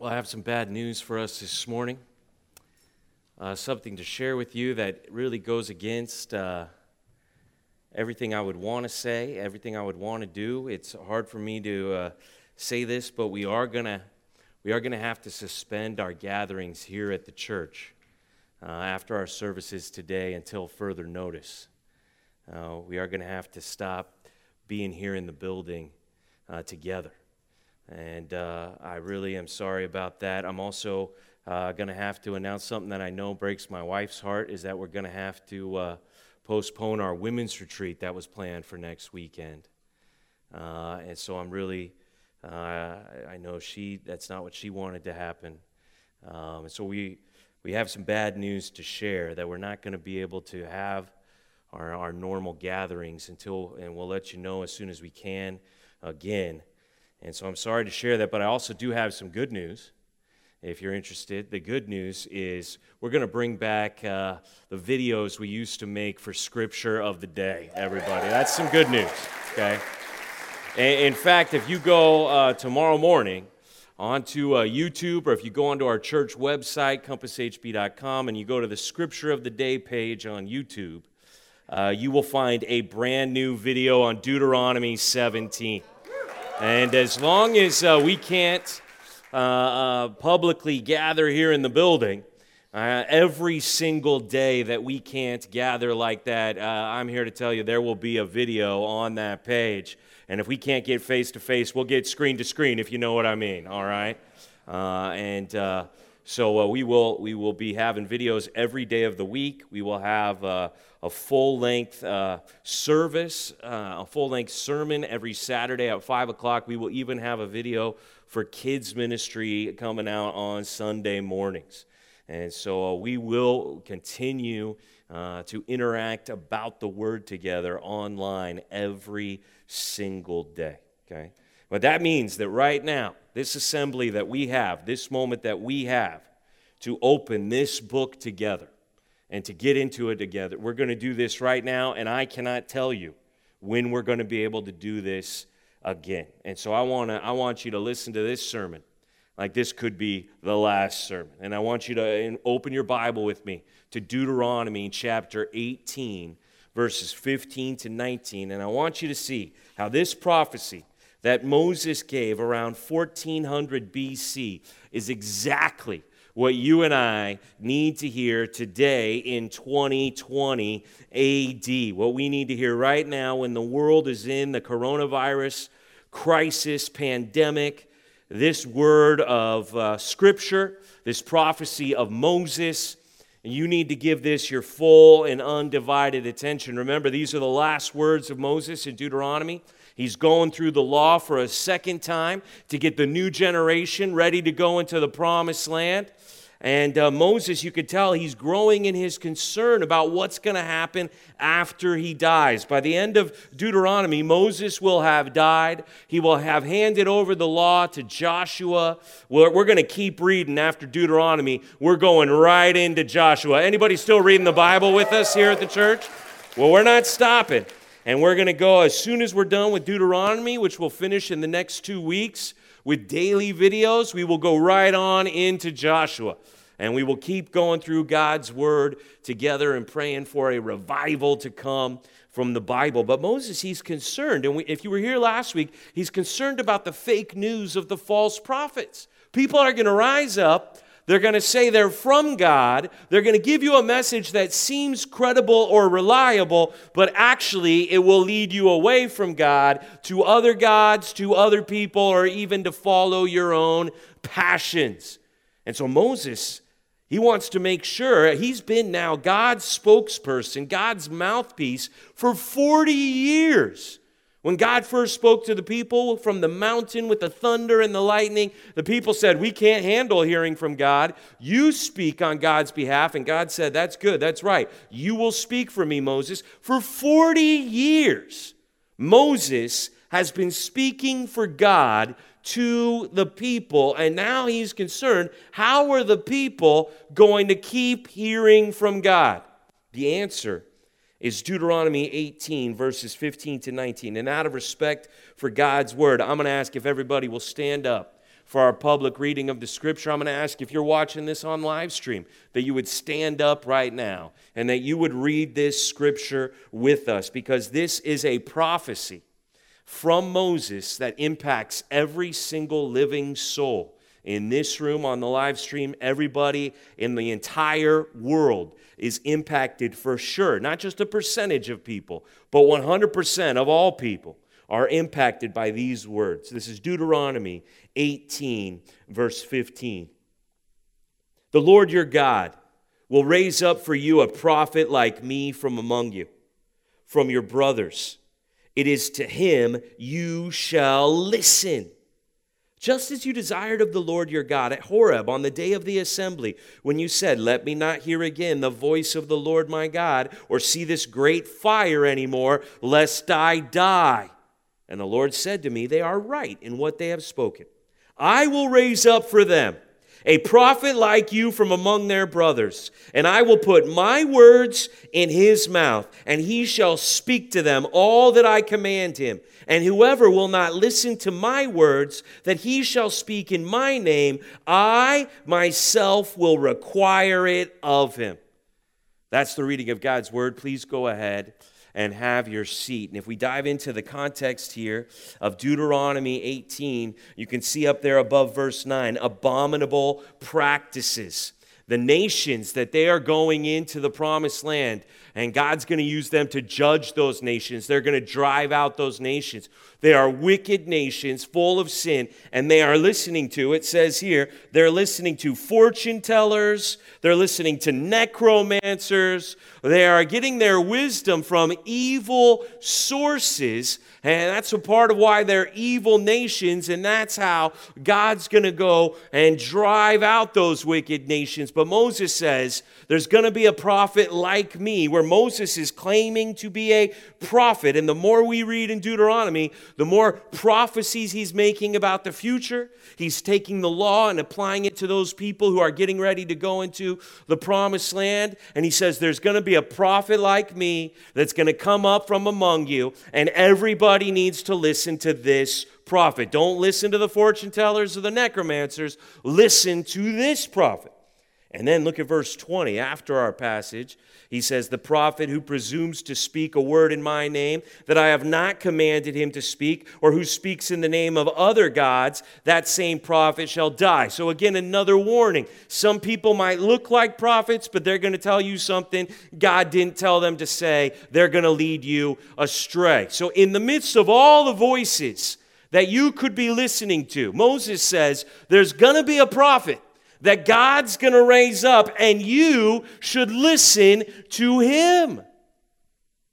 Well, I have some bad news for us this morning. Uh, something to share with you that really goes against uh, everything I would want to say, everything I would want to do. It's hard for me to uh, say this, but we are gonna we are gonna have to suspend our gatherings here at the church uh, after our services today until further notice. Uh, we are gonna have to stop being here in the building uh, together. And uh, I really am sorry about that. I'm also uh, going to have to announce something that I know breaks my wife's heart is that we're going to have to uh, postpone our women's retreat that was planned for next weekend. Uh, and so I'm really, uh, I know she, that's not what she wanted to happen. Um, and so we, we have some bad news to share that we're not going to be able to have our, our normal gatherings until, and we'll let you know as soon as we can again. And so I'm sorry to share that, but I also do have some good news if you're interested. The good news is we're going to bring back uh, the videos we used to make for Scripture of the Day, everybody. That's some good news, okay? In fact, if you go uh, tomorrow morning onto uh, YouTube or if you go onto our church website, compasshb.com, and you go to the Scripture of the Day page on YouTube, uh, you will find a brand new video on Deuteronomy 17. And as long as uh, we can't uh, uh, publicly gather here in the building, uh, every single day that we can't gather like that, uh, I'm here to tell you there will be a video on that page. And if we can't get face to face, we'll get screen to screen, if you know what I mean, all right? And so we, will, we will be having videos every day of the week. We will have a full length uh, service, uh, a full length sermon every Saturday at 5 o'clock. We will even have a video for kids' ministry coming out on Sunday mornings. And so uh, we will continue uh, to interact about the Word together online every single day. Okay? But that means that right now, this assembly that we have, this moment that we have to open this book together, and to get into it together. We're going to do this right now, and I cannot tell you when we're going to be able to do this again. And so I want to I want you to listen to this sermon like this could be the last sermon. And I want you to open your Bible with me to Deuteronomy chapter 18 verses 15 to 19 and I want you to see how this prophecy that Moses gave around 1400 BC is exactly what you and I need to hear today in 2020 AD. What we need to hear right now when the world is in the coronavirus crisis, pandemic, this word of uh, Scripture, this prophecy of Moses. You need to give this your full and undivided attention. Remember, these are the last words of Moses in Deuteronomy. He's going through the law for a second time to get the new generation ready to go into the promised land. And uh, Moses, you could tell he's growing in his concern about what's going to happen after he dies. By the end of Deuteronomy, Moses will have died. He will have handed over the law to Joshua. We're, we're going to keep reading after Deuteronomy. We're going right into Joshua. Anybody still reading the Bible with us here at the church? Well, we're not stopping. And we're going to go as soon as we're done with Deuteronomy, which we'll finish in the next two weeks with daily videos, we will go right on into Joshua. And we will keep going through God's word together and praying for a revival to come from the Bible. But Moses, he's concerned. And we, if you were here last week, he's concerned about the fake news of the false prophets. People are going to rise up they're going to say they're from God. They're going to give you a message that seems credible or reliable, but actually it will lead you away from God to other gods, to other people, or even to follow your own passions. And so Moses, he wants to make sure he's been now God's spokesperson, God's mouthpiece for 40 years. When God first spoke to the people from the mountain with the thunder and the lightning, the people said, We can't handle hearing from God. You speak on God's behalf. And God said, That's good. That's right. You will speak for me, Moses. For 40 years, Moses has been speaking for God to the people. And now he's concerned how are the people going to keep hearing from God? The answer is Deuteronomy 18, verses 15 to 19. And out of respect for God's word, I'm going to ask if everybody will stand up for our public reading of the scripture, I'm going to ask if you're watching this on live stream that you would stand up right now and that you would read this scripture with us because this is a prophecy from Moses that impacts every single living soul in this room, on the live stream, everybody in the entire world is impacted for sure. Not just a percentage of people, but 100% of all people are impacted by these words. This is Deuteronomy 18, verse 15. The Lord your God will raise up for you a prophet like me from among you, from your brothers. It is to him you shall listen just as you desired of the Lord your God at Horeb on the day of the assembly, when you said, Let me not hear again the voice of the Lord my God, or see this great fire anymore, lest I die. And the Lord said to me, They are right in what they have spoken. I will raise up for them a prophet like you from among their brothers, and I will put my words in his mouth, and he shall speak to them all that I command him. And whoever will not listen to my words, that he shall speak in my name, I myself will require it of him. That's the reading of God's word. Please go ahead and have your seat. And if we dive into the context here of Deuteronomy 18, you can see up there above verse 9 abominable practices. The nations that they are going into the promised land, and God's going to use them to judge those nations. They're going to drive out those nations. They are wicked nations full of sin, and they are listening to, it says here, they're listening to fortune tellers, they're listening to necromancers, they are getting their wisdom from evil sources and that's a part of why they're evil nations, and that's how God's going to go and drive out those wicked nations. But Moses says, There's going to be a prophet like me, where Moses is claiming to be a prophet. And the more we read in Deuteronomy, the more prophecies he's making about the future. He's taking the law and applying it to those people who are getting ready to go into the promised land. And he says, There's going to be a prophet like me that's going to come up from among you, and everybody needs to listen to this prophet. Don't listen to the fortune tellers or the necromancers. Listen to this prophet. And then look at verse 20 after our passage. He says, The prophet who presumes to speak a word in my name that I have not commanded him to speak, or who speaks in the name of other gods, that same prophet shall die. So, again, another warning. Some people might look like prophets, but they're going to tell you something God didn't tell them to say. They're going to lead you astray. So, in the midst of all the voices that you could be listening to, Moses says, There's going to be a prophet that God's going to raise up, and you should listen to him.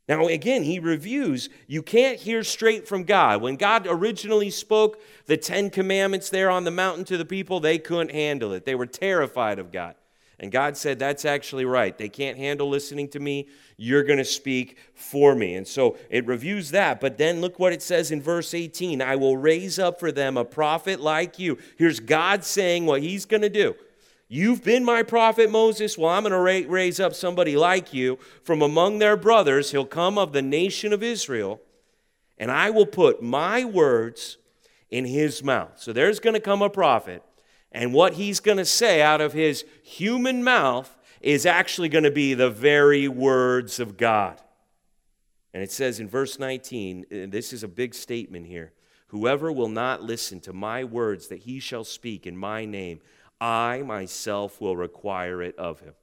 Now, again, he reviews you can't hear straight from God. When God originally spoke the Ten Commandments there on the mountain to the people, they couldn't handle it. They were terrified of God. And God said, That's actually right. They can't handle listening to me. You're going to speak for me. And so it reviews that. But then look what it says in verse 18 I will raise up for them a prophet like you. Here's God saying what he's going to do. You've been my prophet, Moses. Well, I'm going to raise up somebody like you from among their brothers. He'll come of the nation of Israel, and I will put my words in his mouth. So there's going to come a prophet and what he's going to say out of his human mouth is actually going to be the very words of God. And it says in verse 19, this is a big statement here Whoever will not listen to my words that he shall speak in my name, I myself will require it of him.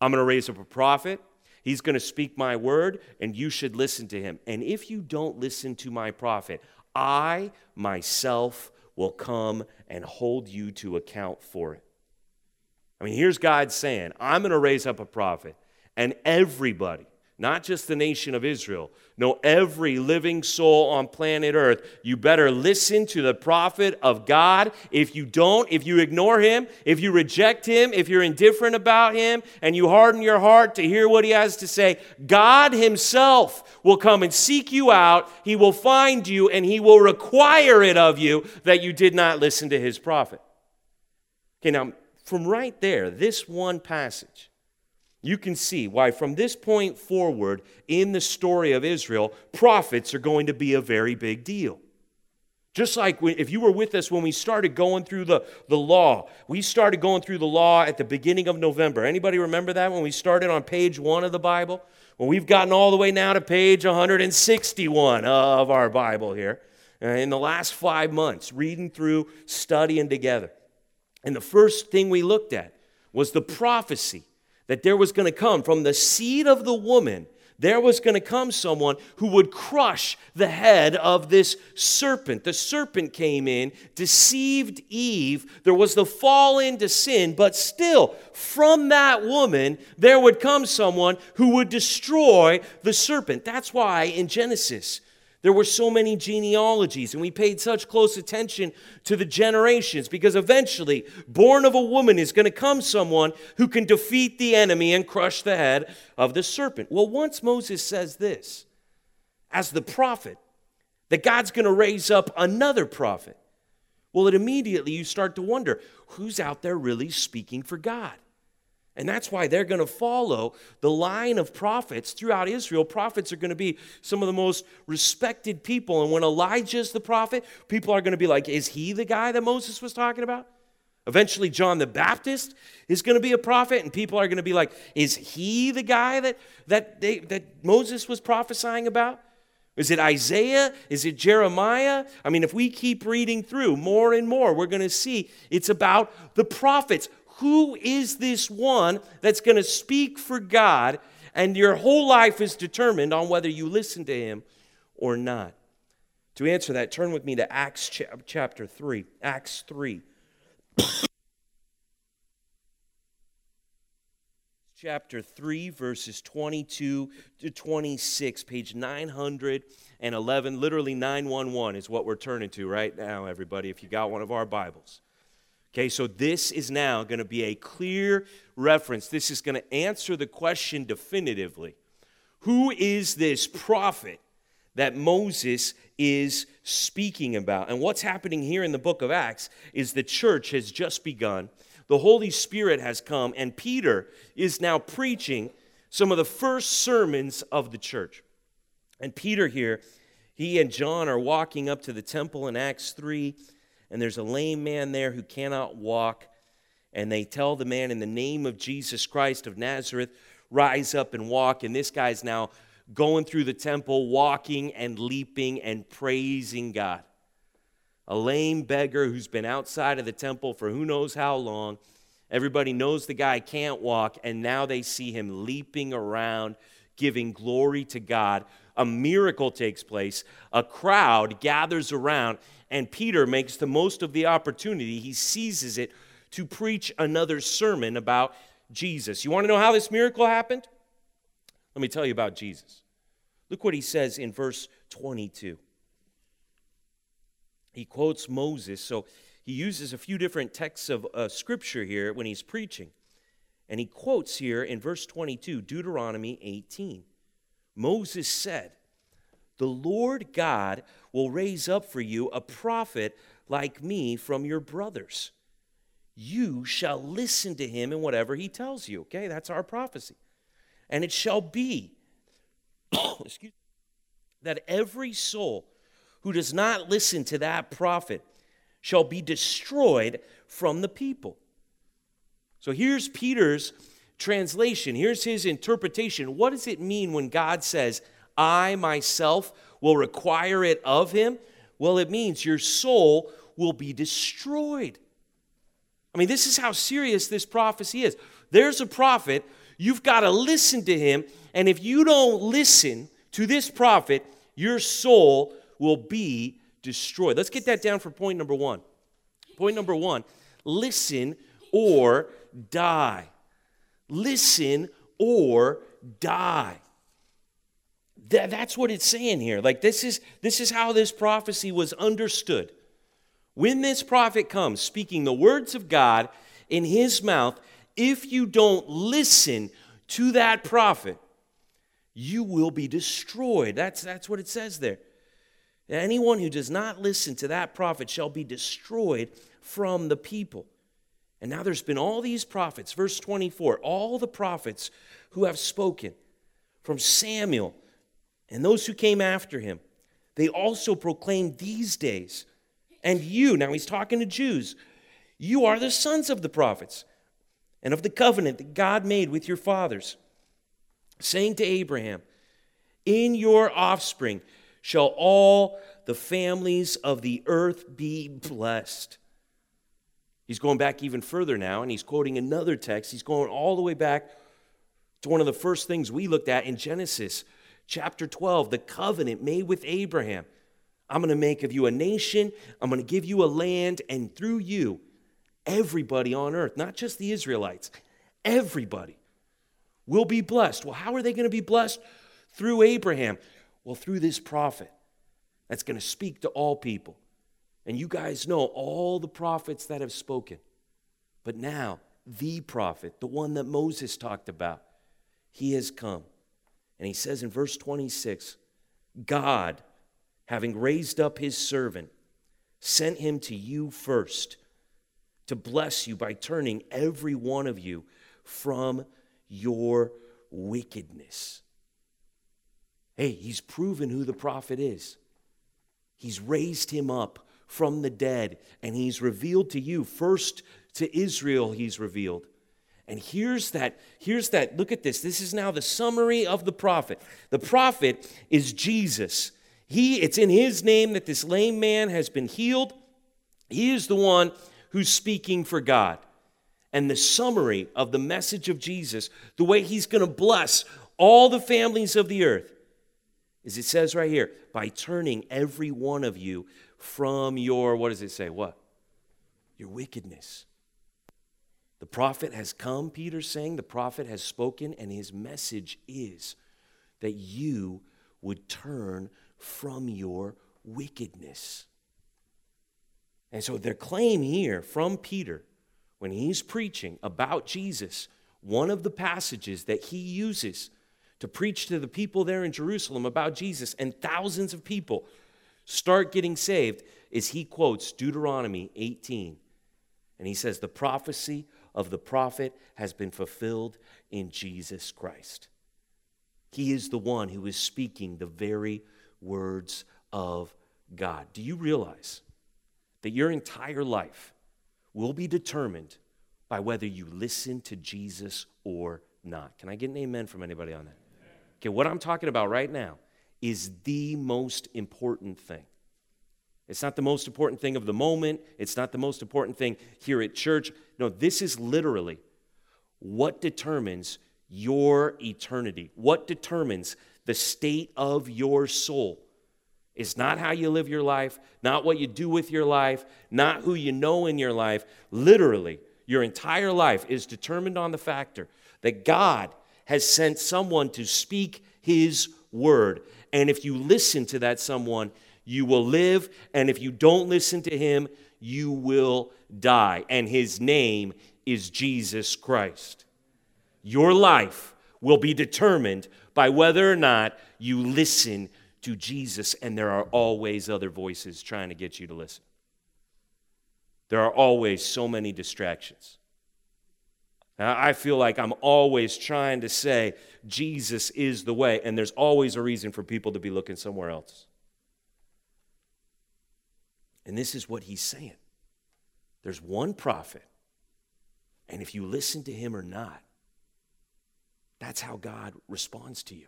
I'm going to raise up a prophet. He's going to speak my word, and you should listen to him. And if you don't listen to my prophet, I myself will come and hold you to account for it. I mean, here's God saying, I'm going to raise up a prophet, and everybody, not just the nation of Israel. No, every living soul on planet Earth. You better listen to the prophet of God. If you don't, if you ignore him, if you reject him, if you're indifferent about him, and you harden your heart to hear what he has to say, God himself will come and seek you out. He will find you, and he will require it of you that you did not listen to his prophet. Okay, now, from right there, this one passage, you can see why from this point forward in the story of Israel, prophets are going to be a very big deal. Just like if you were with us when we started going through the, the law, we started going through the law at the beginning of November. Anybody remember that when we started on page one of the Bible? Well, we've gotten all the way now to page 161 of our Bible here uh, in the last five months, reading through, studying together. And the first thing we looked at was the prophecy that there was going to come from the seed of the woman there was going to come someone who would crush the head of this serpent. The serpent came in, deceived Eve. There was the fall into sin, but still, from that woman, there would come someone who would destroy the serpent. That's why in Genesis, there were so many genealogies, and we paid such close attention to the generations because eventually, born of a woman is going to come someone who can defeat the enemy and crush the head of the serpent. Well, once Moses says this, as the prophet, that God's going to raise up another prophet, well, it immediately you start to wonder who's out there really speaking for God? And that's why they're going to follow the line of prophets throughout Israel. Prophets are going to be some of the most respected people. And when Elijah's the prophet, people are going to be like, is he the guy that Moses was talking about? Eventually, John the Baptist is going to be a prophet, and people are going to be like, is he the guy that, that, they, that Moses was prophesying about? Is it Isaiah? Is it Jeremiah? I mean, if we keep reading through more and more, we're going to see it's about the prophets who is this one that's going to speak for God, and your whole life is determined on whether you listen to him or not. To answer that, turn with me to Acts chapter 3. Acts 3. chapter 3, verses 22 to 26, page 911. Literally 911 is what we're turning to right now, everybody, if you got one of our Bibles. Okay, so this is now going to be a clear reference. This is going to answer the question definitively. Who is this prophet that Moses is speaking about? And what's happening here in the book of Acts is the church has just begun. The Holy Spirit has come, and Peter is now preaching some of the first sermons of the church. And Peter here, he and John are walking up to the temple in Acts 3 and there's a lame man there who cannot walk. And they tell the man, in the name of Jesus Christ of Nazareth, rise up and walk. And this guy's now going through the temple, walking and leaping and praising God. A lame beggar who's been outside of the temple for who knows how long. Everybody knows the guy can't walk, and now they see him leaping around, giving glory to God. A miracle takes place. A crowd gathers around, and Peter makes the most of the opportunity. He seizes it to preach another sermon about Jesus. You want to know how this miracle happened? Let me tell you about Jesus. Look what he says in verse 22. He quotes Moses, so he uses a few different texts of uh, scripture here when he's preaching. And he quotes here in verse 22, Deuteronomy 18. Moses said, The Lord God will raise up for you a prophet like me from your brothers. You shall listen to him in whatever he tells you. Okay, that's our prophecy. And it shall be excuse, that every soul who does not listen to that prophet shall be destroyed from the people. So here's Peter's translation. Here's his interpretation. What does it mean when God says, I myself will require it of him? Well, it means your soul will be destroyed. I mean, this is how serious this prophecy is. There's a prophet, you've got to listen to him, and if you don't listen to this prophet, your soul will be destroyed. Let's get that down for point number one. Point number one listen or die. Listen or die. That, that's what it's saying here. Like this is this is how this prophecy was understood. When this prophet comes speaking the words of God in his mouth, if you don't listen to that prophet, you will be destroyed. That's, that's what it says there. Anyone who does not listen to that prophet shall be destroyed from the people. And now there's been all these prophets, verse 24, all the prophets who have spoken from Samuel and those who came after him. They also proclaimed these days And you, now he's talking to Jews, you are the sons of the prophets and of the covenant that God made with your fathers, saying to Abraham, In your offspring shall all the families of the earth be blessed. He's going back even further now, and he's quoting another text. He's going all the way back to one of the first things we looked at in Genesis chapter 12, the covenant made with Abraham. I'm going to make of you a nation, I'm going to give you a land, and through you, everybody on earth, not just the Israelites, everybody will be blessed. Well, how are they going to be blessed? Through Abraham. Well, through this prophet that's going to speak to all people. And you guys know all the prophets that have spoken. But now, the prophet, the one that Moses talked about, he has come. And he says in verse 26 God, having raised up his servant, sent him to you first to bless you by turning every one of you from your wickedness. Hey, he's proven who the prophet is. He's raised him up from the dead, and he's revealed to you. First to Israel, he's revealed. And here's that, here's that, look at this. This is now the summary of the prophet. The prophet is Jesus. He, it's in his name that this lame man has been healed. He is the one who's speaking for God. And the summary of the message of Jesus, the way he's going to bless all the families of the earth, is it says right here, by turning every one of you from your, what does it say? What? Your wickedness. The prophet has come, Peter's saying, the prophet has spoken, and his message is that you would turn from your wickedness. And so their claim here from Peter, when he's preaching about Jesus, one of the passages that he uses to preach to the people there in Jerusalem about Jesus, and thousands of people start getting saved, is he quotes Deuteronomy 18. And he says, The prophecy of the prophet has been fulfilled in Jesus Christ. He is the one who is speaking the very words of God. Do you realize that your entire life will be determined by whether you listen to Jesus or not? Can I get an amen from anybody on that? Okay, what I'm talking about right now is the most important thing. It's not the most important thing of the moment. It's not the most important thing here at church. No, this is literally what determines your eternity, what determines the state of your soul. It's not how you live your life, not what you do with your life, not who you know in your life. Literally, your entire life is determined on the factor that God has sent someone to speak his word. And if you listen to that someone, you will live. And if you don't listen to him, you will die. And his name is Jesus Christ. Your life will be determined by whether or not you listen to Jesus, and there are always other voices trying to get you to listen. There are always so many distractions. I feel like I'm always trying to say Jesus is the way, and there's always a reason for people to be looking somewhere else. And this is what he's saying there's one prophet, and if you listen to him or not, that's how God responds to you.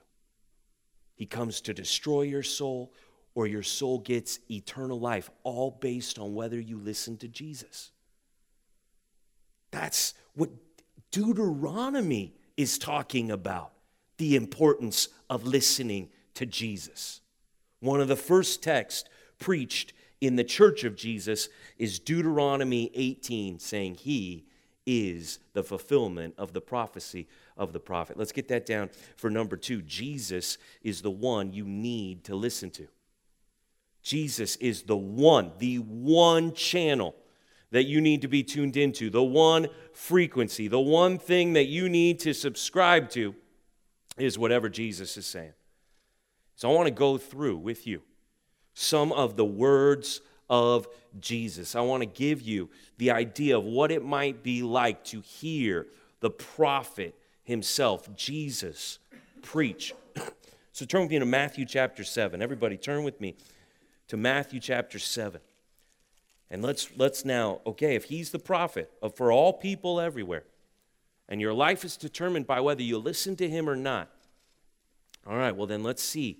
He comes to destroy your soul, or your soul gets eternal life, all based on whether you listen to Jesus. That's what Deuteronomy is talking about the importance of listening to Jesus. One of the first texts preached in the church of Jesus is Deuteronomy 18, saying, He is the fulfillment of the prophecy of the prophet. Let's get that down for number two. Jesus is the one you need to listen to. Jesus is the one, the one channel that you need to be tuned into, the one frequency, the one thing that you need to subscribe to is whatever Jesus is saying. So I want to go through with you some of the words of Jesus. I want to give you the idea of what it might be like to hear the prophet himself, Jesus, preach. so turn with me to Matthew chapter 7. Everybody, turn with me to Matthew chapter 7. And let's, let's now, okay, if he's the prophet of, for all people everywhere, and your life is determined by whether you listen to him or not, all right, well, then let's see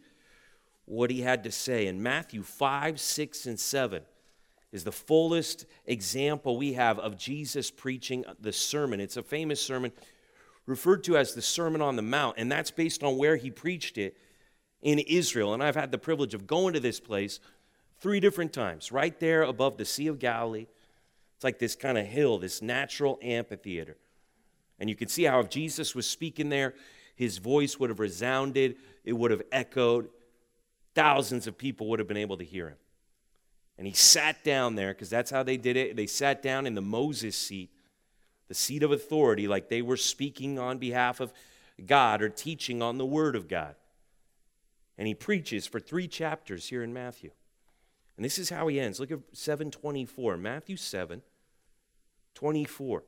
what he had to say. In Matthew 5, 6, and 7 is the fullest example we have of Jesus preaching the sermon. It's a famous sermon referred to as the Sermon on the Mount, and that's based on where he preached it in Israel. And I've had the privilege of going to this place three different times, right there above the Sea of Galilee. It's like this kind of hill, this natural amphitheater. And you can see how if Jesus was speaking there, his voice would have resounded, it would have echoed. Thousands of people would have been able to hear him. And he sat down there, because that's how they did it. They sat down in the Moses seat, the seat of authority, like they were speaking on behalf of God or teaching on the Word of God. And he preaches for three chapters here in Matthew. And this is how he ends. Look at 724. Matthew 7, 24.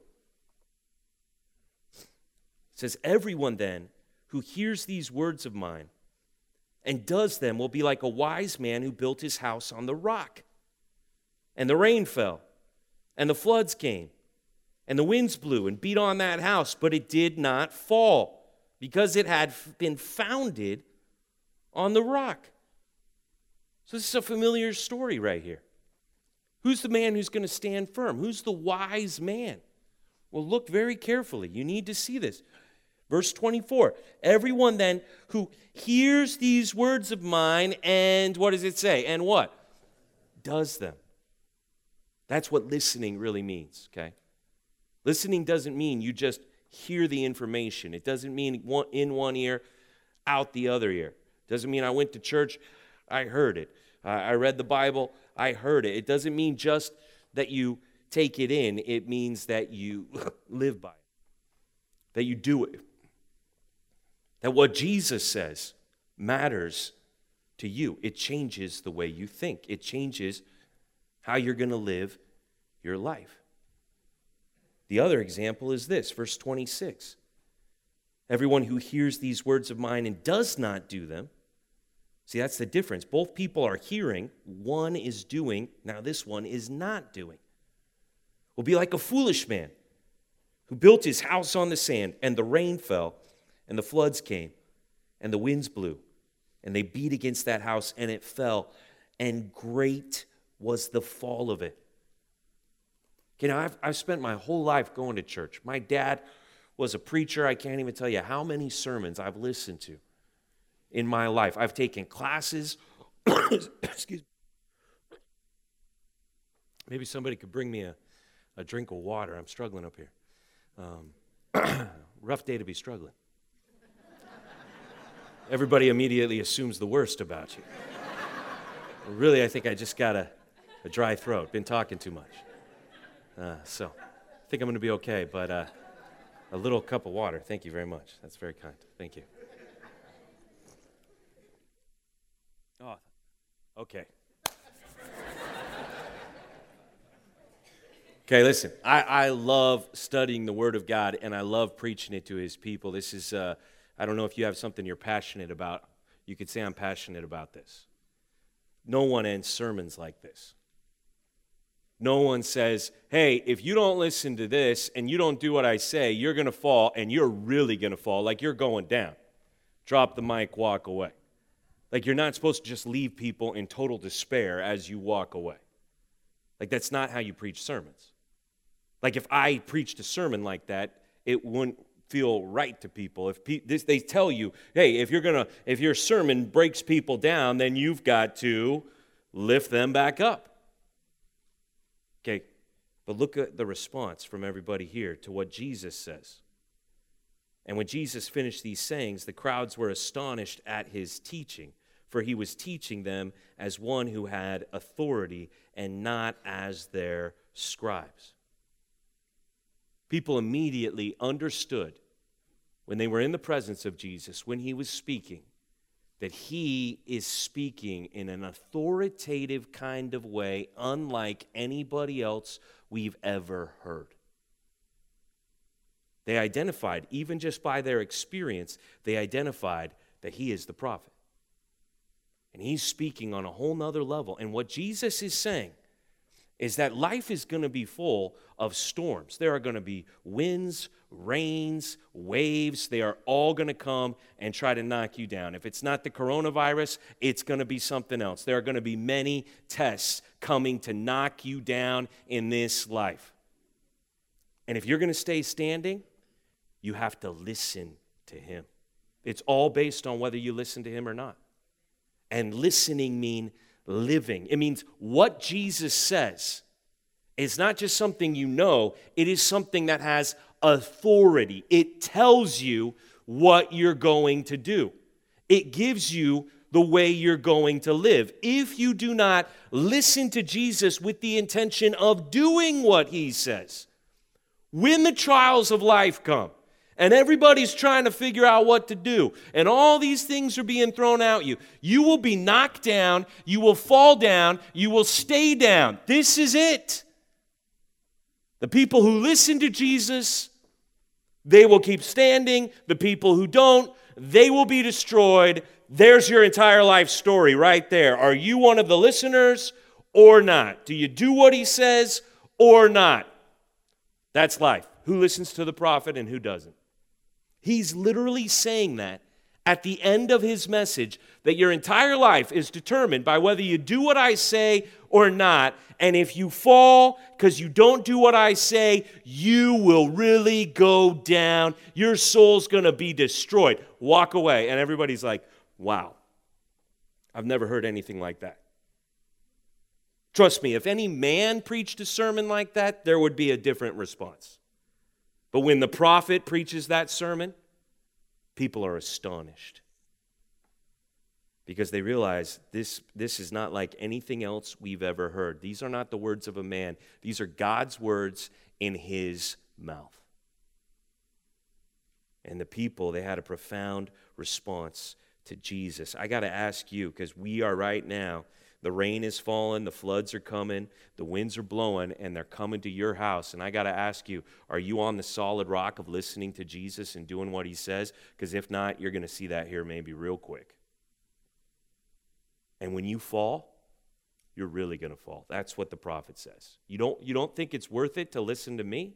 It says, Everyone then who hears these words of mine and does them will be like a wise man who built his house on the rock. And the rain fell, and the floods came, and the winds blew and beat on that house, but it did not fall because it had been founded on the rock. So, this is a familiar story right here. Who's the man who's going to stand firm? Who's the wise man? Well, look very carefully. You need to see this. Verse 24 Everyone then who hears these words of mine and what does it say? And what? Does them. That's what listening really means, okay? Listening doesn't mean you just hear the information, it doesn't mean in one ear, out the other ear. It doesn't mean I went to church, I heard it. I read the Bible, I heard it. It doesn't mean just that you take it in, it means that you live by it, that you do it. That what Jesus says matters to you. It changes the way you think, it changes how you're going to live your life. The other example is this, verse 26. Everyone who hears these words of mine and does not do them, see, that's the difference. Both people are hearing, one is doing, now this one is not doing. Will be like a foolish man who built his house on the sand, and the rain fell, and the floods came, and the winds blew, and they beat against that house, and it fell, and great was the fall of it. You know, I've, I've spent my whole life going to church. My dad was a preacher. I can't even tell you how many sermons I've listened to in my life. I've taken classes. Excuse me. Maybe somebody could bring me a, a drink of water. I'm struggling up here. Um, rough day to be struggling. Everybody immediately assumes the worst about you. really, I think I just got a, a dry throat, been talking too much. Uh, so I think I'm going to be okay, but uh, a little cup of water. Thank you very much. That's very kind. Thank you. Oh, okay. Okay, listen. I, I love studying the Word of God and I love preaching it to His people. This is, uh, I don't know if you have something you're passionate about. You could say, I'm passionate about this. No one ends sermons like this. No one says, hey, if you don't listen to this and you don't do what I say, you're going to fall and you're really going to fall, like you're going down. Drop the mic, walk away. Like you're not supposed to just leave people in total despair as you walk away. Like that's not how you preach sermons. Like if I preached a sermon like that, it wouldn't feel right to people. If pe- this, they tell you, hey, if you're gonna, if your sermon breaks people down, then you've got to lift them back up. Okay, but look at the response from everybody here to what Jesus says. And when Jesus finished these sayings, the crowds were astonished at his teaching, for he was teaching them as one who had authority and not as their scribes. People immediately understood when they were in the presence of Jesus, when he was speaking, that he is speaking in an authoritative kind of way, unlike anybody else we've ever heard. They identified, even just by their experience, they identified that he is the prophet. And he's speaking on a whole nother level. And what Jesus is saying is that life is going to be full of storms. There are going to be winds, rains, waves. They are all going to come and try to knock you down. If it's not the coronavirus, it's going to be something else. There are going to be many tests coming to knock you down in this life. And if you're going to stay standing, you have to listen to Him. It's all based on whether you listen to Him or not. And listening mean living. It means what Jesus says is not just something you know, it is something that has authority. It tells you what you're going to do, it gives you the way you're going to live. If you do not listen to Jesus with the intention of doing what he says, when the trials of life come, and everybody's trying to figure out what to do, and all these things are being thrown at you. You will be knocked down, you will fall down, you will stay down. This is it. The people who listen to Jesus, they will keep standing. The people who don't, they will be destroyed. There's your entire life story right there. Are you one of the listeners or not? Do you do what he says or not? That's life. Who listens to the prophet and who doesn't? He's literally saying that at the end of his message that your entire life is determined by whether you do what I say or not. And if you fall because you don't do what I say, you will really go down. Your soul's going to be destroyed. Walk away. And everybody's like, wow, I've never heard anything like that. Trust me, if any man preached a sermon like that, there would be a different response. But when the prophet preaches that sermon, people are astonished because they realize this, this is not like anything else we've ever heard. These are not the words of a man, these are God's words in his mouth. And the people, they had a profound response to Jesus. I got to ask you, because we are right now the rain is falling, the floods are coming, the winds are blowing, and they're coming to your house. And I got to ask you, are you on the solid rock of listening to Jesus and doing what he says? Because if not, you're going to see that here maybe real quick. And when you fall, you're really going to fall. That's what the prophet says. You don't, you don't think it's worth it to listen to me?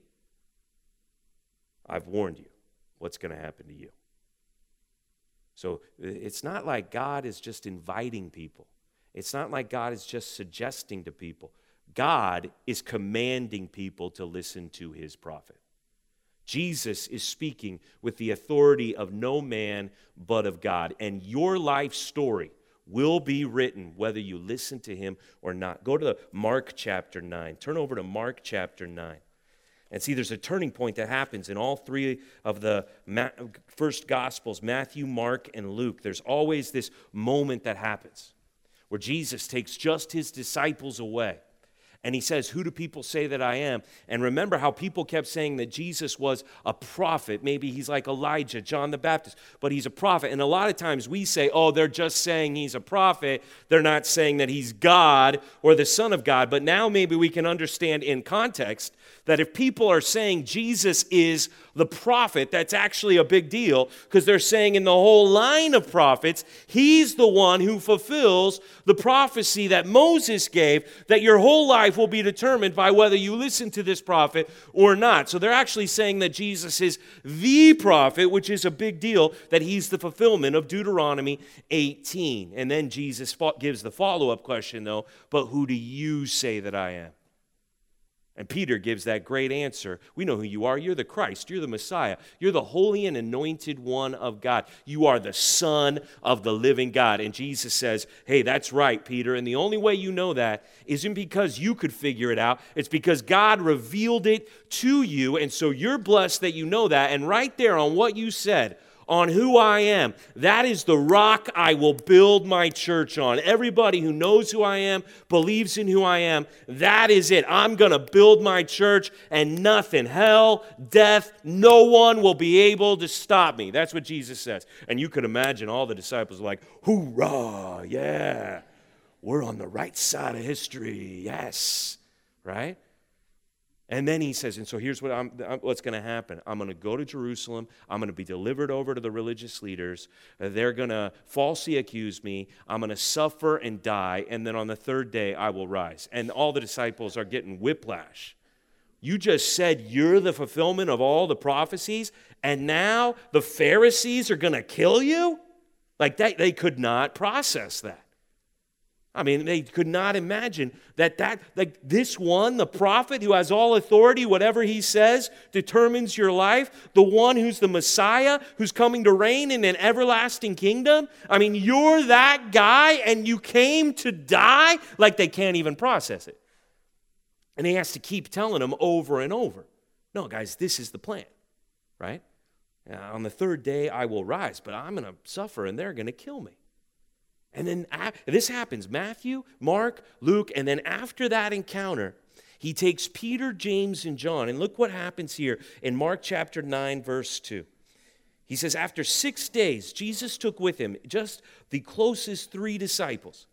I've warned you what's going to happen to you. So it's not like God is just inviting people. It's not like God is just suggesting to people. God is commanding people to listen to his prophet. Jesus is speaking with the authority of no man but of God. And your life story will be written whether you listen to him or not. Go to Mark chapter 9. Turn over to Mark chapter 9. And see, there's a turning point that happens in all three of the first Gospels Matthew, Mark, and Luke. There's always this moment that happens where Jesus takes just his disciples away. And he says, Who do people say that I am? And remember how people kept saying that Jesus was a prophet. Maybe he's like Elijah, John the Baptist, but he's a prophet. And a lot of times we say, Oh, they're just saying he's a prophet. They're not saying that he's God or the Son of God. But now maybe we can understand in context that if people are saying Jesus is the prophet, that's actually a big deal because they're saying in the whole line of prophets, he's the one who fulfills the prophecy that Moses gave that your whole life will be determined by whether you listen to this prophet or not. So they're actually saying that Jesus is the prophet, which is a big deal, that he's the fulfillment of Deuteronomy 18. And then Jesus gives the follow up question, though, but who do you say that I am? And Peter gives that great answer. We know who you are. You're the Christ. You're the Messiah. You're the holy and anointed one of God. You are the Son of the living God. And Jesus says, Hey, that's right, Peter. And the only way you know that isn't because you could figure it out, it's because God revealed it to you. And so you're blessed that you know that. And right there on what you said, on who I am. That is the rock I will build my church on. Everybody who knows who I am, believes in who I am, that is it. I'm going to build my church, and nothing, hell, death, no one will be able to stop me. That's what Jesus says. And you could imagine all the disciples like, hoorah, yeah, we're on the right side of history, yes, right? And then he says, and so here's what I'm, what's going to happen. I'm going to go to Jerusalem. I'm going to be delivered over to the religious leaders. Uh, they're going to falsely accuse me. I'm going to suffer and die. And then on the third day, I will rise. And all the disciples are getting whiplash. You just said you're the fulfillment of all the prophecies, and now the Pharisees are going to kill you? Like that, they could not process that. I mean, they could not imagine that that like this one, the prophet who has all authority, whatever he says determines your life, the one who's the Messiah, who's coming to reign in an everlasting kingdom. I mean, you're that guy and you came to die like they can't even process it. And he has to keep telling them over and over. No, guys, this is the plan. Right? Uh, on the third day I will rise, but I'm going to suffer and they're going to kill me. And then this happens Matthew, Mark, Luke, and then after that encounter, he takes Peter, James, and John. And look what happens here in Mark chapter 9, verse 2. He says, After six days, Jesus took with him just the closest three disciples,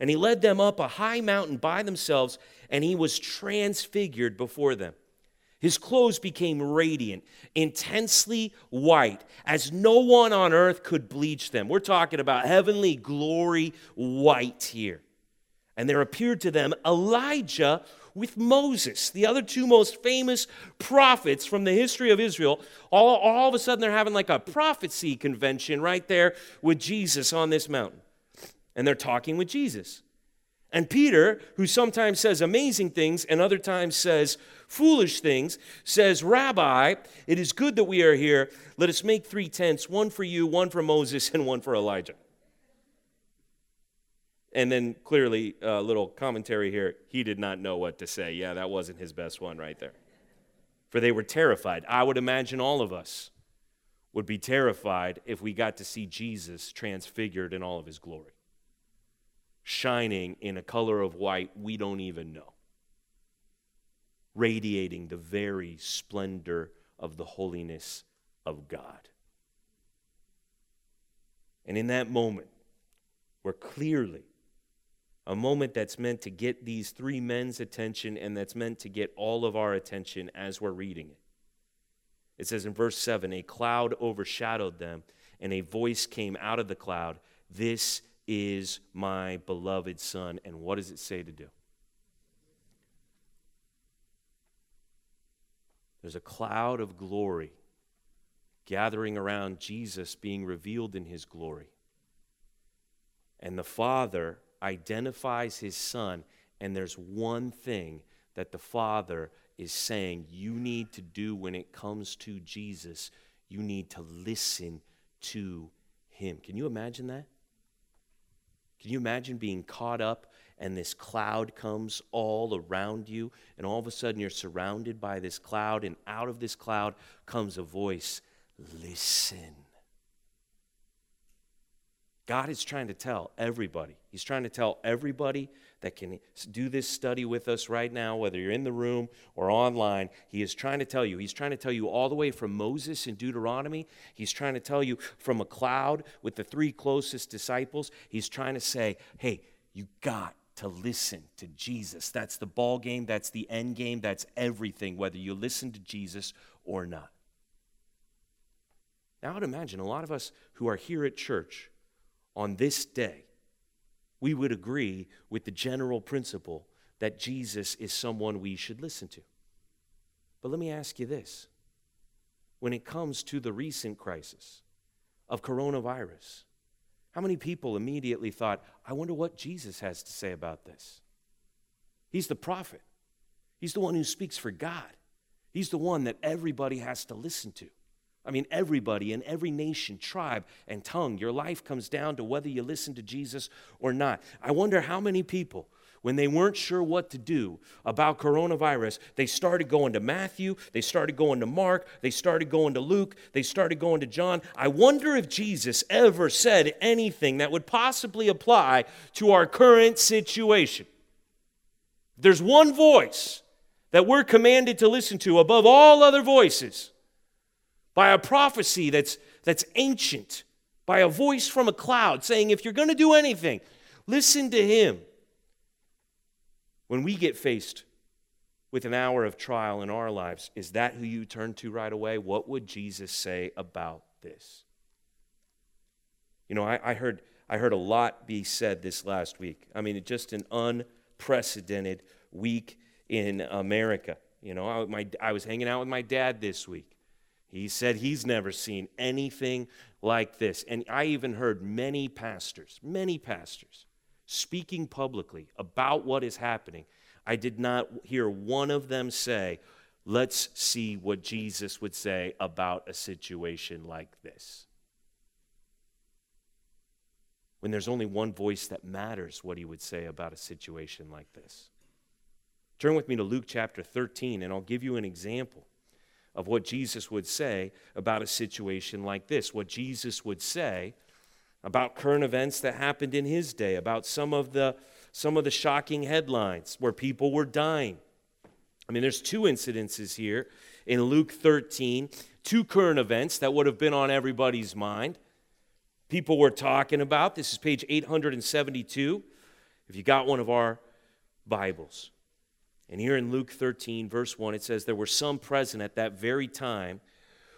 and he led them up a high mountain by themselves, and he was transfigured before them. His clothes became radiant, intensely white, as no one on earth could bleach them. We're talking about heavenly glory white here. And there appeared to them Elijah with Moses, the other two most famous prophets from the history of Israel. All, all of a sudden, they're having like a prophecy convention right there with Jesus on this mountain. And they're talking with Jesus. And Peter, who sometimes says amazing things and other times says foolish things, says, Rabbi, it is good that we are here. Let us make three tents one for you, one for Moses, and one for Elijah. And then clearly, a little commentary here. He did not know what to say. Yeah, that wasn't his best one right there. For they were terrified. I would imagine all of us would be terrified if we got to see Jesus transfigured in all of his glory shining in a color of white we don't even know, radiating the very splendor of the holiness of God. And in that moment, where clearly a moment that's meant to get these three men's attention and that's meant to get all of our attention as we're reading it. It says in verse 7 a cloud overshadowed them, and a voice came out of the cloud This is my beloved Son. And what does it say to do? There's a cloud of glory gathering around Jesus being revealed in his glory. And the Father identifies his Son, and there's one thing that the Father is saying you need to do when it comes to Jesus. You need to listen to him. Can you imagine that? Can you imagine being caught up and this cloud comes all around you, and all of a sudden you're surrounded by this cloud, and out of this cloud comes a voice listen. God is trying to tell everybody. He's trying to tell everybody that can do this study with us right now, whether you're in the room or online. He is trying to tell you. He's trying to tell you all the way from Moses in Deuteronomy. He's trying to tell you from a cloud with the three closest disciples. He's trying to say, hey, you got to listen to Jesus. That's the ball game, that's the end game, that's everything, whether you listen to Jesus or not. Now, I would imagine a lot of us who are here at church on this day, we would agree with the general principle that Jesus is someone we should listen to. But let me ask you this when it comes to the recent crisis of coronavirus, how many people immediately thought, I wonder what Jesus has to say about this? He's the prophet, he's the one who speaks for God, he's the one that everybody has to listen to. I mean, everybody in every nation, tribe, and tongue. Your life comes down to whether you listen to Jesus or not. I wonder how many people, when they weren't sure what to do about coronavirus, they started going to Matthew, they started going to Mark, they started going to Luke, they started going to John. I wonder if Jesus ever said anything that would possibly apply to our current situation. There's one voice that we're commanded to listen to above all other voices by a prophecy that's, that's ancient, by a voice from a cloud saying, if you're going to do anything, listen to him. When we get faced with an hour of trial in our lives, is that who you turn to right away? What would Jesus say about this? You know, I, I heard, I heard a lot be said this last week. I mean, just an unprecedented week in America. You know, I, my, I was hanging out with my dad this week. He said he's never seen anything like this. And I even heard many pastors, many pastors, speaking publicly about what is happening. I did not hear one of them say, let's see what Jesus would say about a situation like this. When there's only one voice that matters what he would say about a situation like this. Turn with me to Luke chapter 13, and I'll give you an example of what Jesus would say about a situation like this, what Jesus would say about current events that happened in his day, about some of the some of the shocking headlines where people were dying. I mean, there's two incidences here in Luke 13, two current events that would have been on everybody's mind. People were talking about. This is page 872, if you got one of our Bibles. And here in Luke 13, verse 1, it says, There were some present at that very time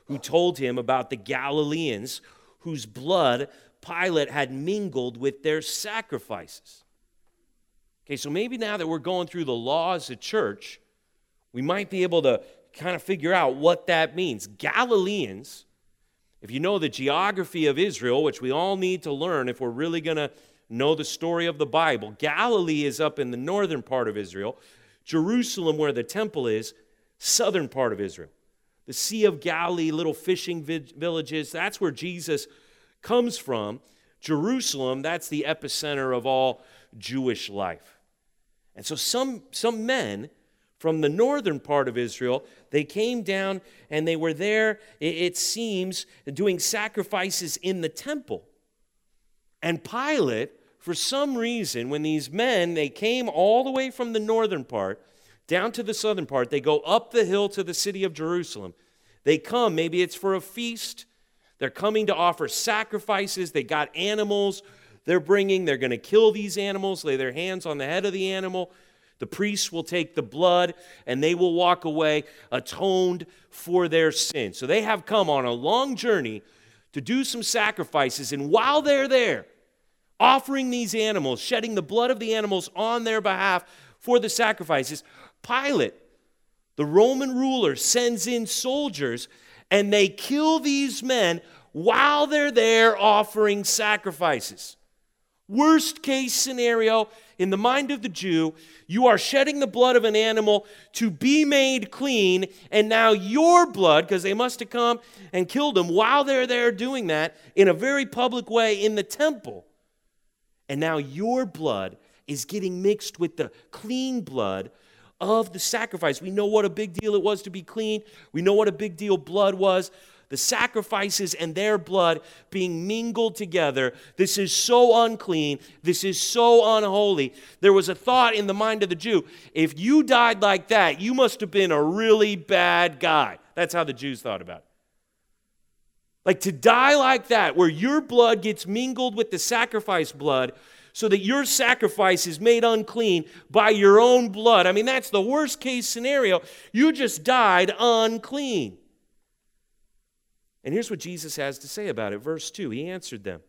who told him about the Galileans whose blood Pilate had mingled with their sacrifices. Okay, so maybe now that we're going through the law as a church, we might be able to kind of figure out what that means. Galileans, if you know the geography of Israel, which we all need to learn if we're really going to know the story of the Bible, Galilee is up in the northern part of Israel. Jerusalem, where the temple is, southern part of Israel. The Sea of Galilee, little fishing villages, that's where Jesus comes from. Jerusalem, that's the epicenter of all Jewish life. And so some, some men from the northern part of Israel, they came down and they were there, it seems, doing sacrifices in the temple. And Pilate for some reason, when these men, they came all the way from the northern part down to the southern part, they go up the hill to the city of Jerusalem. They come, maybe it's for a feast. They're coming to offer sacrifices. They got animals they're bringing. They're going to kill these animals, lay their hands on the head of the animal. The priests will take the blood and they will walk away atoned for their sin. So they have come on a long journey to do some sacrifices. And while they're there, offering these animals, shedding the blood of the animals on their behalf for the sacrifices. Pilate, the Roman ruler, sends in soldiers and they kill these men while they're there offering sacrifices. Worst case scenario in the mind of the Jew, you are shedding the blood of an animal to be made clean, and now your blood, because they must have come and killed them while they're there doing that in a very public way in the temple, and now your blood is getting mixed with the clean blood of the sacrifice. We know what a big deal it was to be clean. We know what a big deal blood was. The sacrifices and their blood being mingled together. This is so unclean. This is so unholy. There was a thought in the mind of the Jew if you died like that, you must have been a really bad guy. That's how the Jews thought about it. Like to die like that, where your blood gets mingled with the sacrifice blood, so that your sacrifice is made unclean by your own blood. I mean, that's the worst case scenario. You just died unclean. And here's what Jesus has to say about it. Verse 2 He answered them.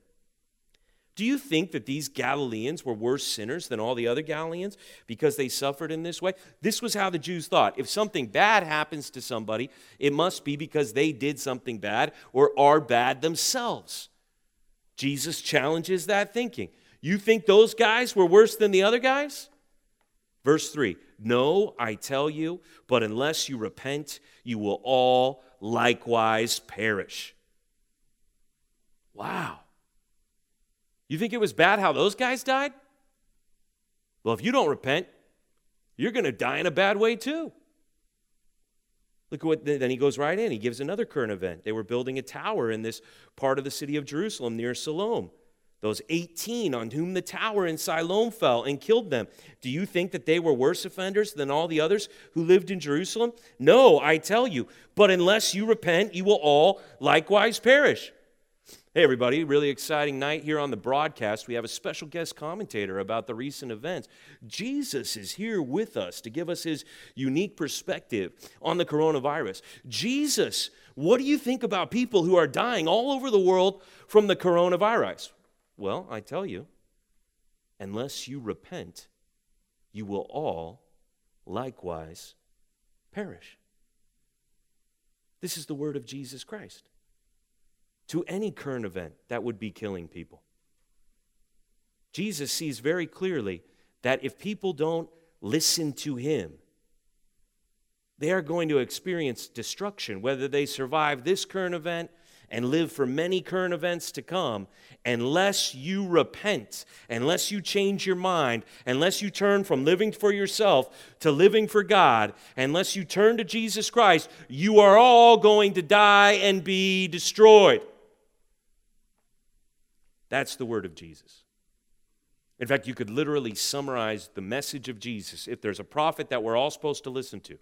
Do you think that these Galileans were worse sinners than all the other Galileans because they suffered in this way? This was how the Jews thought. If something bad happens to somebody, it must be because they did something bad or are bad themselves. Jesus challenges that thinking. You think those guys were worse than the other guys? Verse 3 No, I tell you, but unless you repent, you will all likewise perish. Wow. You think it was bad how those guys died? Well, if you don't repent, you're going to die in a bad way too. Look at what, then he goes right in. He gives another current event. They were building a tower in this part of the city of Jerusalem near Siloam. Those 18 on whom the tower in Siloam fell and killed them. Do you think that they were worse offenders than all the others who lived in Jerusalem? No, I tell you. But unless you repent, you will all likewise perish. Hey, everybody, really exciting night here on the broadcast. We have a special guest commentator about the recent events. Jesus is here with us to give us his unique perspective on the coronavirus. Jesus, what do you think about people who are dying all over the world from the coronavirus? Well, I tell you, unless you repent, you will all likewise perish. This is the word of Jesus Christ to any current event that would be killing people. Jesus sees very clearly that if people don't listen to him, they are going to experience destruction, whether they survive this current event and live for many current events to come, unless you repent, unless you change your mind, unless you turn from living for yourself to living for God, unless you turn to Jesus Christ, you are all going to die and be destroyed. That's the word of Jesus. In fact, you could literally summarize the message of Jesus. If there's a prophet that we're all supposed to listen to,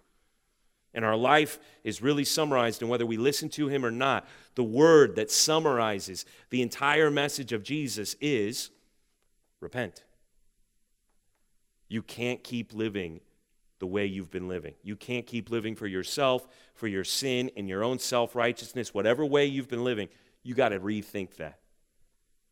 and our life is really summarized in whether we listen to him or not, the word that summarizes the entire message of Jesus is repent. You can't keep living the way you've been living. You can't keep living for yourself, for your sin, and your own self righteousness, whatever way you've been living. You got to rethink that.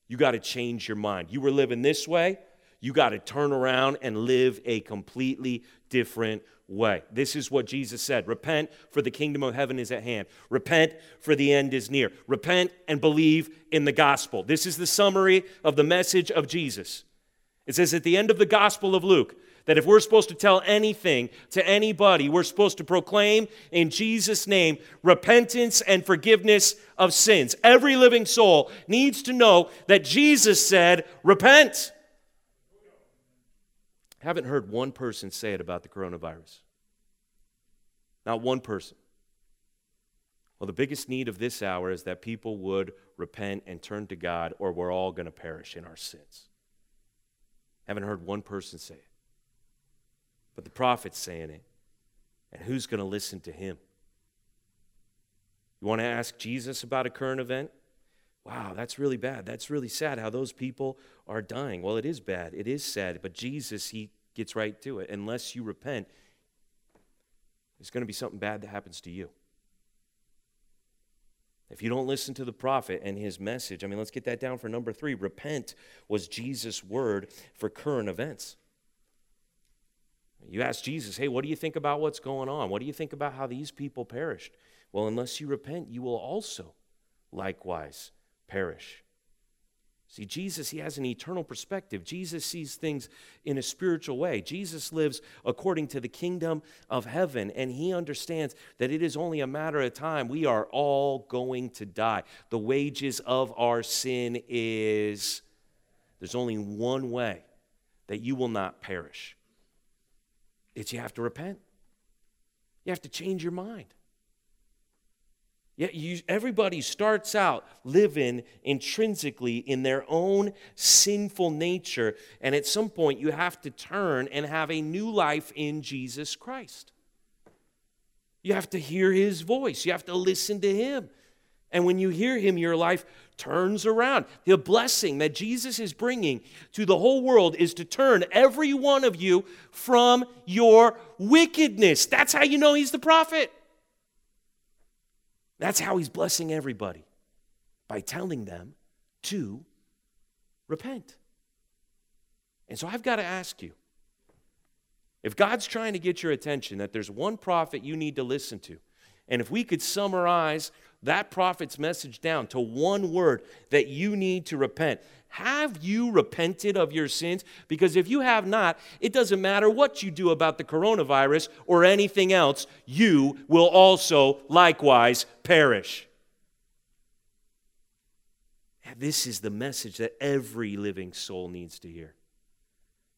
You got to change your mind. You were living this way, you got to turn around and live a completely different way. This is what Jesus said Repent, for the kingdom of heaven is at hand. Repent, for the end is near. Repent and believe in the gospel. This is the summary of the message of Jesus. It says at the end of the gospel of Luke, that if we're supposed to tell anything to anybody, we're supposed to proclaim in Jesus' name repentance and forgiveness of sins. Every living soul needs to know that Jesus said, Repent. I haven't heard one person say it about the coronavirus. Not one person. Well, the biggest need of this hour is that people would repent and turn to God, or we're all going to perish in our sins. Haven't heard one person say it but the prophet's saying it. And who's going to listen to him? You want to ask Jesus about a current event? Wow, that's really bad. That's really sad how those people are dying. Well, it is bad. It is sad. But Jesus, he gets right to it. Unless you repent, there's going to be something bad that happens to you. If you don't listen to the prophet and his message, I mean, let's get that down for number three. Repent was Jesus' word for current events. You ask Jesus, hey, what do you think about what's going on? What do you think about how these people perished? Well, unless you repent, you will also likewise perish. See, Jesus, he has an eternal perspective. Jesus sees things in a spiritual way. Jesus lives according to the kingdom of heaven, and he understands that it is only a matter of time. We are all going to die. The wages of our sin is there's only one way that you will not perish it's you have to repent. You have to change your mind. Yeah, you, everybody starts out living intrinsically in their own sinful nature, and at some point you have to turn and have a new life in Jesus Christ. You have to hear his voice, you have to listen to him. And when you hear him, your life turns around. The blessing that Jesus is bringing to the whole world is to turn every one of you from your wickedness. That's how you know he's the prophet. That's how he's blessing everybody by telling them to repent. And so I've got to ask you if God's trying to get your attention, that there's one prophet you need to listen to, and if we could summarize that prophet's message down to one word that you need to repent. Have you repented of your sins? Because if you have not, it doesn't matter what you do about the coronavirus or anything else, you will also likewise perish. This is the message that every living soul needs to hear.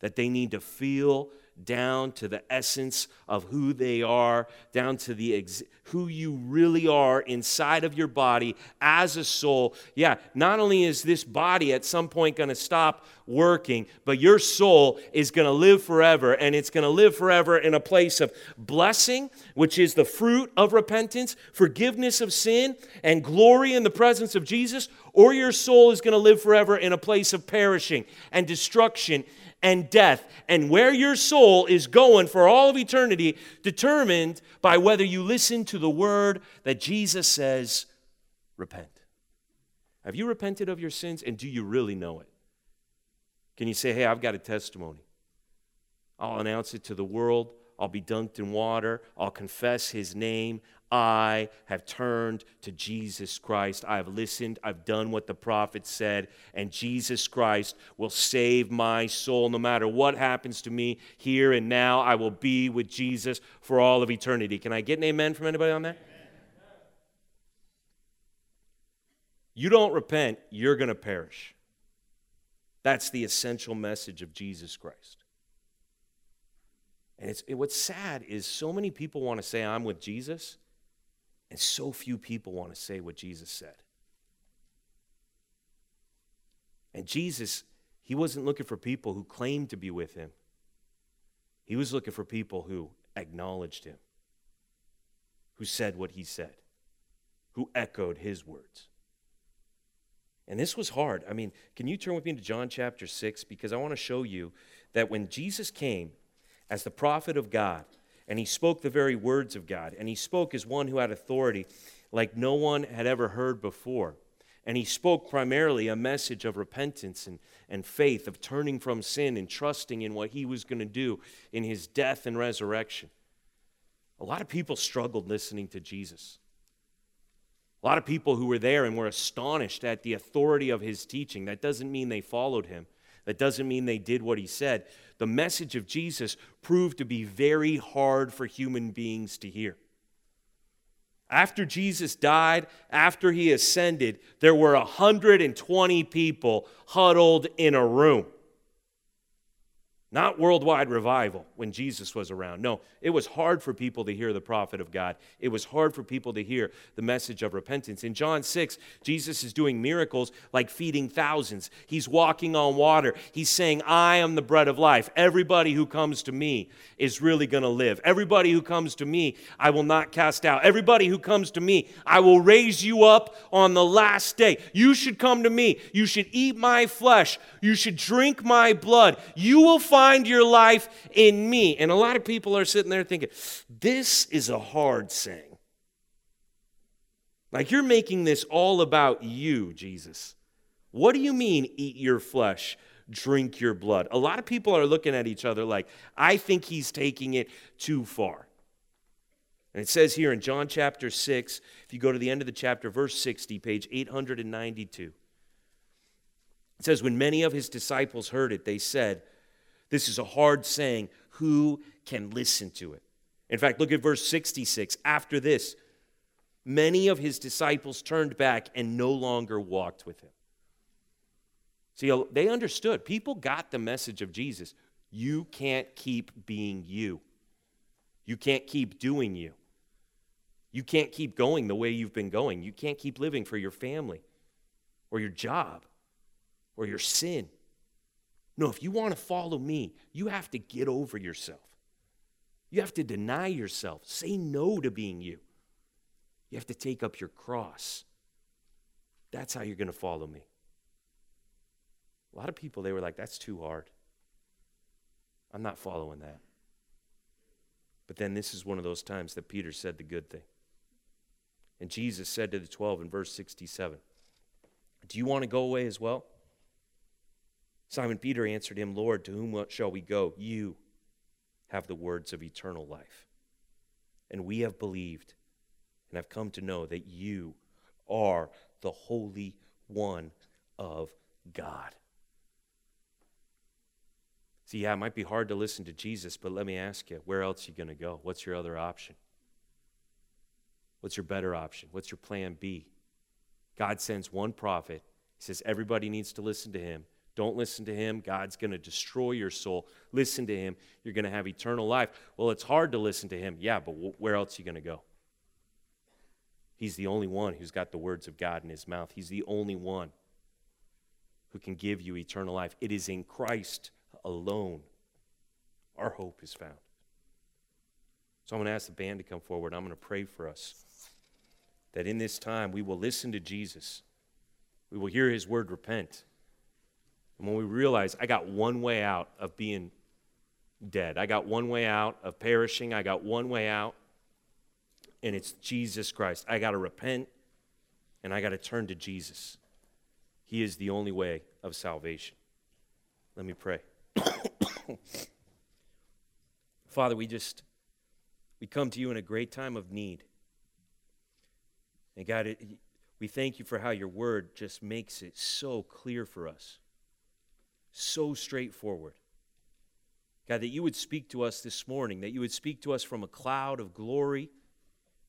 That they need to feel down to the essence of who they are, down to the ex- who you really are inside of your body as a soul. Yeah, not only is this body at some point going to stop working, but your soul is going to live forever, and it's going to live forever in a place of blessing, which is the fruit of repentance, forgiveness of sin, and glory in the presence of Jesus, or your soul is going to live forever in a place of perishing and destruction and death. And where your soul is going for all of eternity, determined by whether you listen to the word that Jesus says, repent. Have you repented of your sins and do you really know it? Can you say, hey, I've got a testimony? I'll announce it to the world. I'll be dunked in water. I'll confess his name. I have turned to Jesus Christ. I have listened. I've done what the prophet said. And Jesus Christ will save my soul no matter what happens to me here and now. I will be with Jesus for all of eternity. Can I get an amen from anybody on that? You don't repent, you're going to perish. That's the essential message of Jesus Christ. And it's, it, what's sad is so many people want to say, I'm with Jesus, and so few people want to say what Jesus said. And Jesus, he wasn't looking for people who claimed to be with him, he was looking for people who acknowledged him, who said what he said, who echoed his words. And this was hard. I mean, can you turn with me to John chapter 6? Because I want to show you that when Jesus came as the prophet of God, and he spoke the very words of God, and he spoke as one who had authority like no one had ever heard before. And he spoke primarily a message of repentance and, and faith, of turning from sin and trusting in what he was going to do in his death and resurrection. A lot of people struggled listening to Jesus. A lot of people who were there and were astonished at the authority of his teaching. That doesn't mean they followed him, that doesn't mean they did what he said the message of Jesus proved to be very hard for human beings to hear. After Jesus died, after he ascended, there were 120 people huddled in a room. Not worldwide revival when Jesus was around. No, it was hard for people to hear the prophet of God. It was hard for people to hear the message of repentance. In John 6, Jesus is doing miracles like feeding thousands. He's walking on water. He's saying, I am the bread of life. Everybody who comes to me is really going to live. Everybody who comes to me, I will not cast out. Everybody who comes to me, I will raise you up on the last day. You should come to me. You should eat my flesh. You should drink my blood. You will find find your life in me. And a lot of people are sitting there thinking, this is a hard saying. Like you're making this all about you, Jesus. What do you mean, eat your flesh, drink your blood? A lot of people are looking at each other like, I think he's taking it too far. And it says here in John chapter 6, if you go to the end of the chapter, verse 60, page 892, it says, When many of his disciples heard it, they said, this is a hard saying. Who can listen to it? In fact, look at verse 66. After this, many of his disciples turned back and no longer walked with him. See, they understood. People got the message of Jesus. You can't keep being you, you can't keep doing you. You can't keep going the way you've been going. You can't keep living for your family or your job or your sin. No, if you want to follow me, you have to get over yourself. You have to deny yourself. Say no to being you. You have to take up your cross. That's how you're going to follow me. A lot of people, they were like, that's too hard. I'm not following that. But then this is one of those times that Peter said the good thing. And Jesus said to the 12 in verse 67, Do you want to go away as well? Simon Peter answered him, Lord, to whom shall we go? You have the words of eternal life. And we have believed and have come to know that you are the Holy One of God. See, yeah, it might be hard to listen to Jesus, but let me ask you, where else are you going to go? What's your other option? What's your better option? What's your plan B? God sends one prophet. He says everybody needs to listen to him Don't listen to him. God's going to destroy your soul. Listen to him. You're going to have eternal life. Well, it's hard to listen to him. Yeah, but where else are you going to go? He's the only one who's got the words of God in his mouth. He's the only one who can give you eternal life. It is in Christ alone our hope is found. So I'm going to ask the band to come forward. I'm going to pray for us that in this time we will listen to Jesus. We will hear his word repent. And when we realize I got one way out of being dead, I got one way out of perishing, I got one way out, and it's Jesus Christ. I got to repent and I got to turn to Jesus. He is the only way of salvation. Let me pray. Father, we just we come to you in a great time of need. And God, it, we thank you for how your word just makes it so clear for us, so straightforward. God, that you would speak to us this morning, that you would speak to us from a cloud of glory,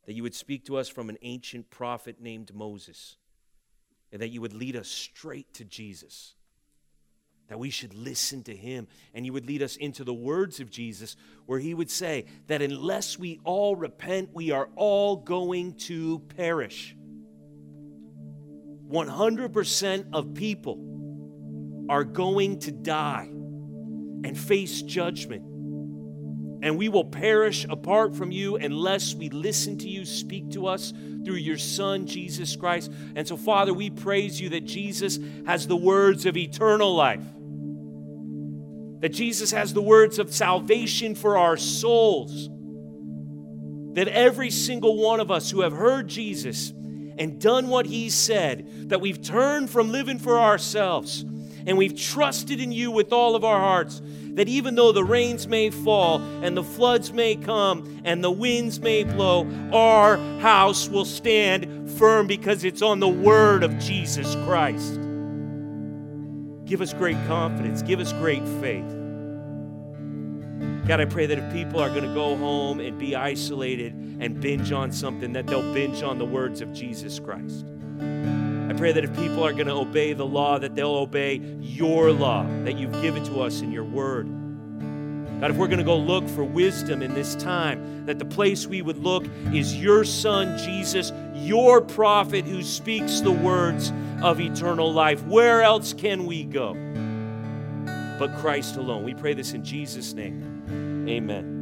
that you would speak to us from an ancient prophet named Moses, and that you would lead us straight to Jesus that we should listen to him. And you would lead us into the words of Jesus, where he would say that unless we all repent, we are all going to perish. 100% of people are going to die and face judgment. And we will perish apart from you unless we listen to you speak to us through your Son, Jesus Christ. And so, Father, we praise you that Jesus has the words of eternal life that Jesus has the words of salvation for our souls. That every single one of us who have heard Jesus and done what he said, that we've turned from living for ourselves and we've trusted in you with all of our hearts, that even though the rains may fall and the floods may come and the winds may blow, our house will stand firm because it's on the word of Jesus Christ. Give us great confidence. Give us great faith. God, I pray that if people are going to go home and be isolated and binge on something, that they'll binge on the words of Jesus Christ. Pray that if people are going to obey the law, that they'll obey your law that you've given to us in your word. God, if we're going to go look for wisdom in this time, that the place we would look is your Son, Jesus, your prophet who speaks the words of eternal life. Where else can we go but Christ alone? We pray this in Jesus' name. Amen.